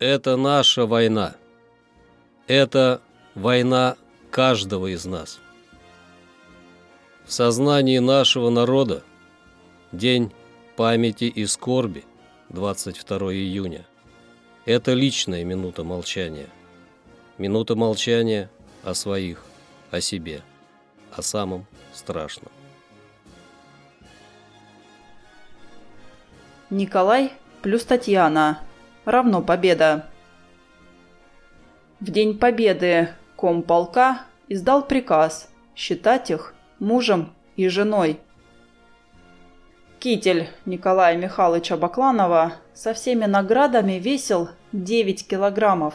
Это наша война. Это война каждого из нас. В сознании нашего народа День памяти и скорби 22 июня. Это личная минута молчания. Минута молчания о своих, о себе, о самом страшном. Николай плюс Татьяна равно победа. В день победы комполка издал приказ считать их мужем и женой. Китель Николая Михайловича Бакланова со всеми наградами весил 9 килограммов,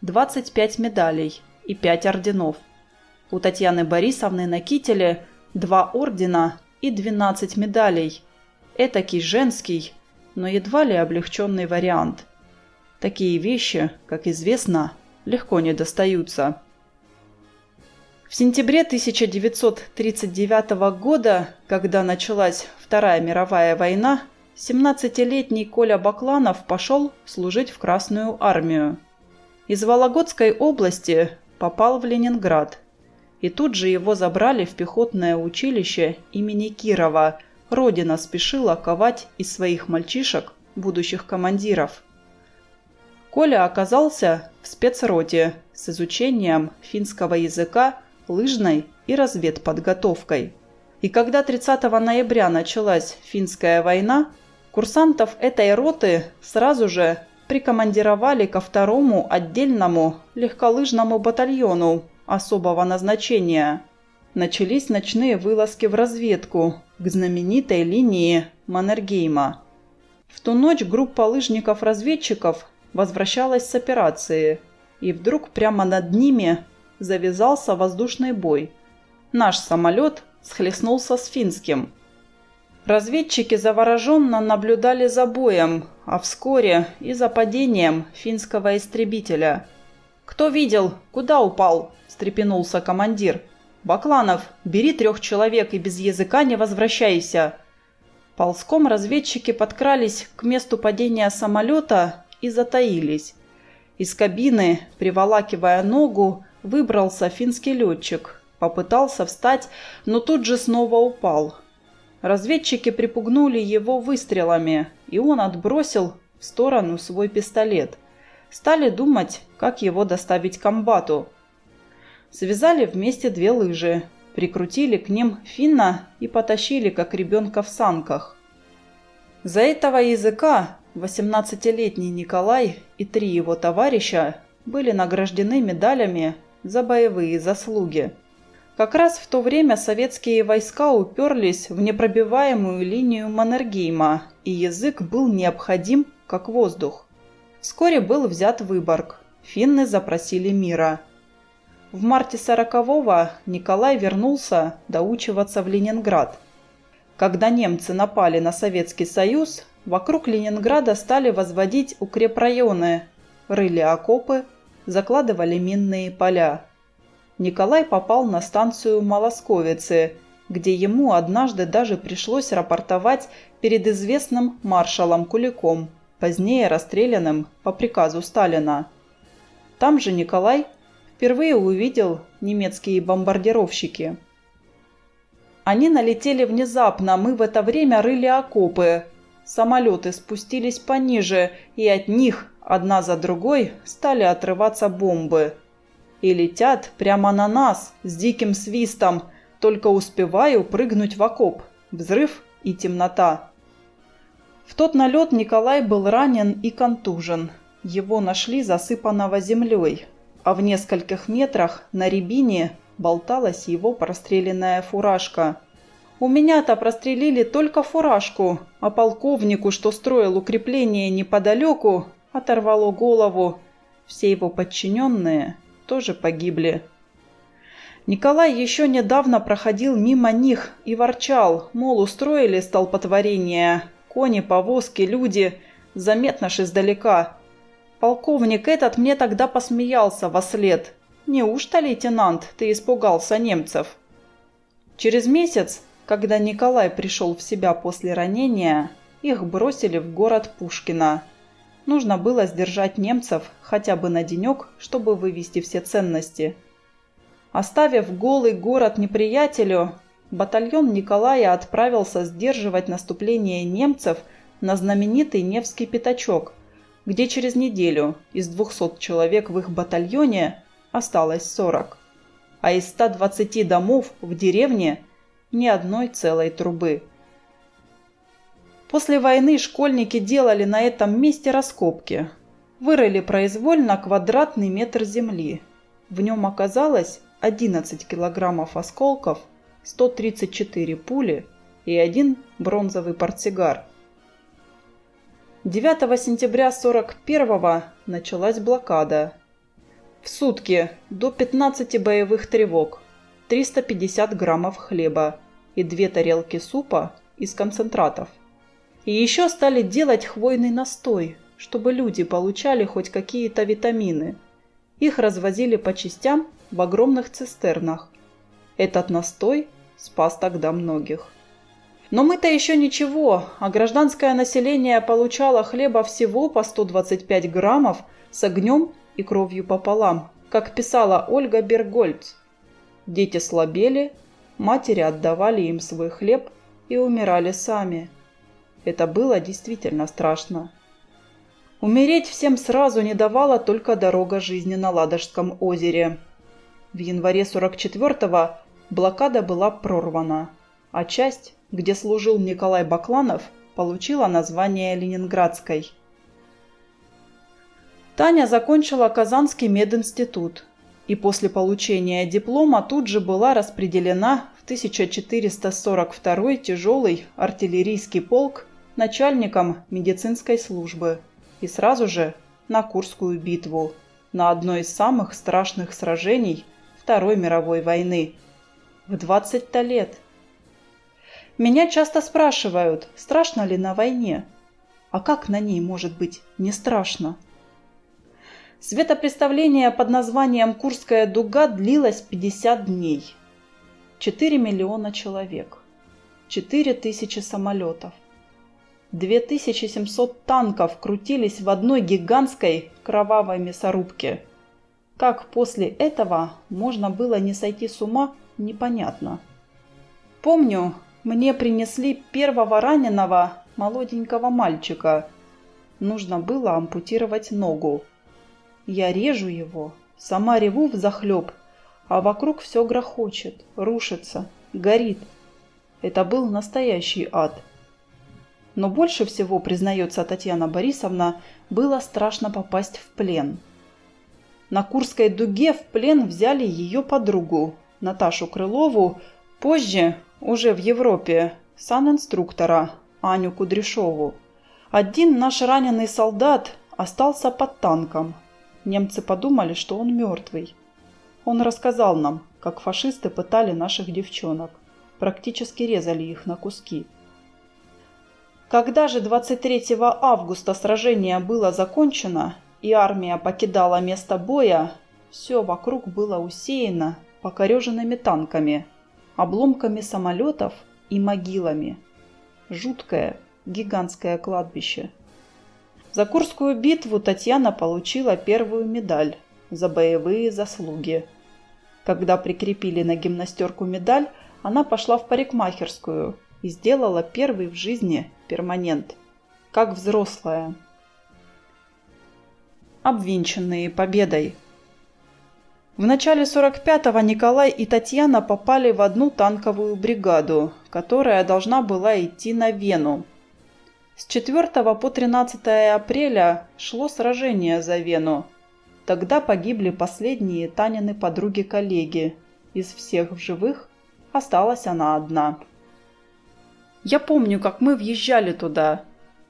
25 медалей и 5 орденов. У Татьяны Борисовны на кителе 2 ордена и 12 медалей. Этакий женский, но едва ли облегченный вариант. Такие вещи, как известно, легко не достаются. В сентябре 1939 года, когда началась Вторая мировая война, 17-летний Коля Бакланов пошел служить в Красную армию. Из Вологодской области попал в Ленинград. И тут же его забрали в пехотное училище имени Кирова – Родина спешила ковать из своих мальчишек будущих командиров. Коля оказался в спецроте с изучением финского языка, лыжной и разведподготовкой. И когда 30 ноября началась финская война, курсантов этой роты сразу же прикомандировали ко второму отдельному легколыжному батальону особого назначения. Начались ночные вылазки в разведку к знаменитой линии Маннергейма. В ту ночь группа лыжников-разведчиков возвращалась с операции, и вдруг прямо над ними завязался воздушный бой. Наш самолет схлестнулся с финским. Разведчики завороженно наблюдали за боем, а вскоре и за падением финского истребителя. «Кто видел? Куда упал?» – встрепенулся командир – «Бакланов, бери трех человек и без языка не возвращайся!» Ползком разведчики подкрались к месту падения самолета и затаились. Из кабины, приволакивая ногу, выбрался финский летчик. Попытался встать, но тут же снова упал. Разведчики припугнули его выстрелами, и он отбросил в сторону свой пистолет. Стали думать, как его доставить к комбату. Связали вместе две лыжи, прикрутили к ним Финна и потащили, как ребенка в санках. За этого языка 18-летний Николай и три его товарища были награждены медалями за боевые заслуги. Как раз в то время советские войска уперлись в непробиваемую линию Маннергейма, и язык был необходим, как воздух. Вскоре был взят Выборг. Финны запросили мира – в марте 40-го Николай вернулся доучиваться в Ленинград. Когда немцы напали на Советский Союз, вокруг Ленинграда стали возводить укрепрайоны, рыли окопы, закладывали минные поля. Николай попал на станцию Молосковицы, где ему однажды даже пришлось рапортовать перед известным маршалом Куликом, позднее расстрелянным по приказу Сталина. Там же Николай впервые увидел немецкие бомбардировщики. Они налетели внезапно, мы в это время рыли окопы. Самолеты спустились пониже, и от них, одна за другой, стали отрываться бомбы. И летят прямо на нас с диким свистом, только успеваю прыгнуть в окоп. Взрыв и темнота. В тот налет Николай был ранен и контужен. Его нашли засыпанного землей а в нескольких метрах на рябине болталась его простреленная фуражка. У меня-то прострелили только фуражку, а полковнику, что строил укрепление неподалеку, оторвало голову. Все его подчиненные тоже погибли. Николай еще недавно проходил мимо них и ворчал, мол, устроили столпотворение. Кони, повозки, люди, заметно ж издалека. Полковник этот мне тогда посмеялся во след. Неужто, лейтенант, ты испугался немцев? Через месяц, когда Николай пришел в себя после ранения, их бросили в город Пушкино. нужно было сдержать немцев хотя бы на денек, чтобы вывести все ценности. Оставив голый город неприятелю, батальон Николая отправился сдерживать наступление немцев на знаменитый Невский пятачок, где через неделю из 200 человек в их батальоне осталось 40, а из 120 домов в деревне ни одной целой трубы. После войны школьники делали на этом месте раскопки. Вырыли произвольно квадратный метр земли. В нем оказалось 11 килограммов осколков, 134 пули и один бронзовый портсигар. 9 сентября 41 началась блокада. В сутки до 15 боевых тревог, 350 граммов хлеба и две тарелки супа из концентратов. И еще стали делать хвойный настой, чтобы люди получали хоть какие-то витамины. Их развозили по частям в огромных цистернах. Этот настой спас тогда многих. Но мы-то еще ничего, а гражданское население получало хлеба всего по 125 граммов с огнем и кровью пополам, как писала Ольга Бергольц. Дети слабели, матери отдавали им свой хлеб и умирали сами. Это было действительно страшно. Умереть всем сразу не давала только дорога жизни на Ладожском озере. В январе 44-го блокада была прорвана, а часть, где служил Николай Бакланов, получила название Ленинградской. Таня закончила Казанский мединститут и после получения диплома тут же была распределена в 1442 тяжелый артиллерийский полк начальником медицинской службы и сразу же на Курскую битву, на одно из самых страшных сражений Второй мировой войны. В 20-то лет. Меня часто спрашивают, страшно ли на войне. А как на ней может быть не страшно? Светопреставление под названием «Курская дуга» длилось 50 дней. 4 миллиона человек. 4 тысячи самолетов. 2700 танков крутились в одной гигантской кровавой мясорубке. Как после этого можно было не сойти с ума, непонятно. Помню, мне принесли первого раненого молоденького мальчика. Нужно было ампутировать ногу. Я режу его, сама реву взахлеб, а вокруг все грохочет, рушится, горит. Это был настоящий ад. Но больше всего, признается Татьяна Борисовна, было страшно попасть в плен. На Курской дуге в плен взяли ее подругу, Наташу Крылову, позже, уже в Европе, санинструктора Аню Кудряшову. Один наш раненый солдат остался под танком. Немцы подумали, что он мертвый. Он рассказал нам, как фашисты пытали наших девчонок. Практически резали их на куски. Когда же 23 августа сражение было закончено и армия покидала место боя, все вокруг было усеяно покореженными танками, обломками самолетов и могилами. Жуткое, гигантское кладбище. За Курскую битву Татьяна получила первую медаль за боевые заслуги. Когда прикрепили на гимнастерку медаль, она пошла в парикмахерскую – и сделала первый в жизни перманент, как взрослая. Обвинченные победой. В начале 45-го Николай и Татьяна попали в одну танковую бригаду, которая должна была идти на Вену. С 4 по 13 апреля шло сражение за Вену. Тогда погибли последние Танины подруги-коллеги. Из всех в живых осталась она одна. Я помню, как мы въезжали туда.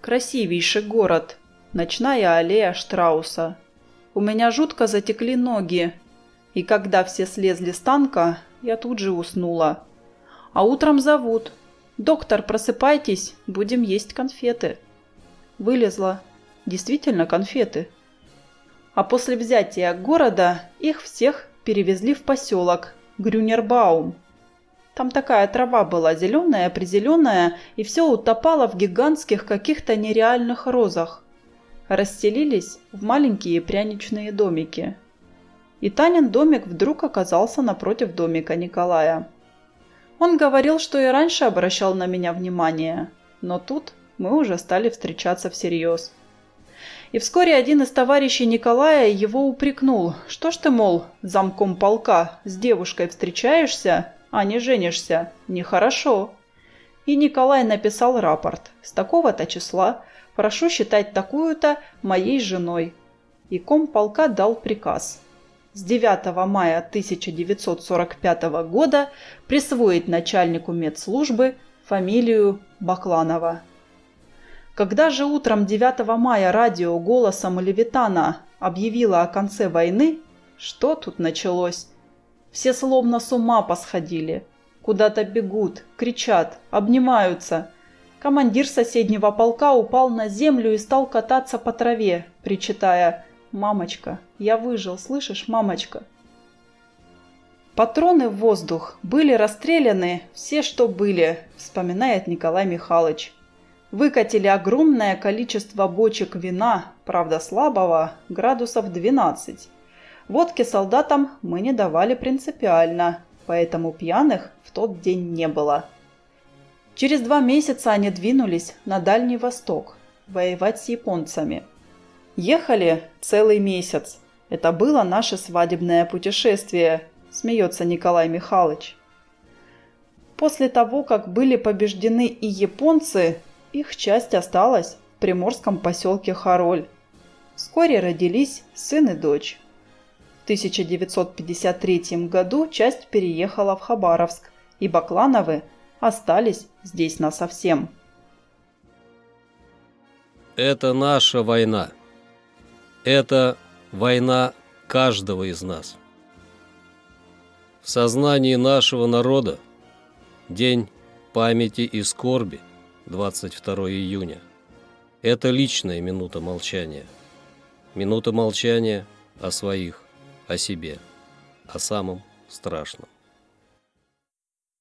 Красивейший город. Ночная аллея Штрауса. У меня жутко затекли ноги. И когда все слезли с танка, я тут же уснула. А утром зовут. «Доктор, просыпайтесь, будем есть конфеты». Вылезла. Действительно конфеты. А после взятия города их всех перевезли в поселок Грюнербаум. Там такая трава была зеленая-призеленая, и все утопало в гигантских каких-то нереальных розах. расстелились в маленькие пряничные домики. И Танин домик вдруг оказался напротив домика Николая. Он говорил, что и раньше обращал на меня внимание, но тут мы уже стали встречаться всерьез. И вскоре один из товарищей Николая его упрекнул. Что ж ты, мол, замком полка с девушкой встречаешься, а не женишься? Нехорошо. И Николай написал рапорт. С такого-то числа прошу считать такую-то моей женой. И ком полка дал приказ. С 9 мая 1945 года присвоить начальнику медслужбы фамилию Бакланова. Когда же утром 9 мая радио голосом Левитана объявило о конце войны, что тут началось? Все словно с ума посходили. Куда-то бегут, кричат, обнимаются. Командир соседнего полка упал на землю и стал кататься по траве, причитая «Мамочка, я выжил, слышишь, мамочка?» Патроны в воздух были расстреляны, все, что были, вспоминает Николай Михайлович выкатили огромное количество бочек вина, правда слабого, градусов 12. Водки солдатам мы не давали принципиально, поэтому пьяных в тот день не было. Через два месяца они двинулись на Дальний Восток воевать с японцами. Ехали целый месяц. Это было наше свадебное путешествие, смеется Николай Михайлович. После того, как были побеждены и японцы, их часть осталась в приморском поселке Хароль. Вскоре родились сын и дочь. В 1953 году часть переехала в Хабаровск, и Баклановы остались здесь насовсем. Это наша война. Это война каждого из нас. В сознании нашего народа день памяти и скорби – 22 июня. Это личная минута молчания. Минута молчания о своих, о себе, о самом страшном.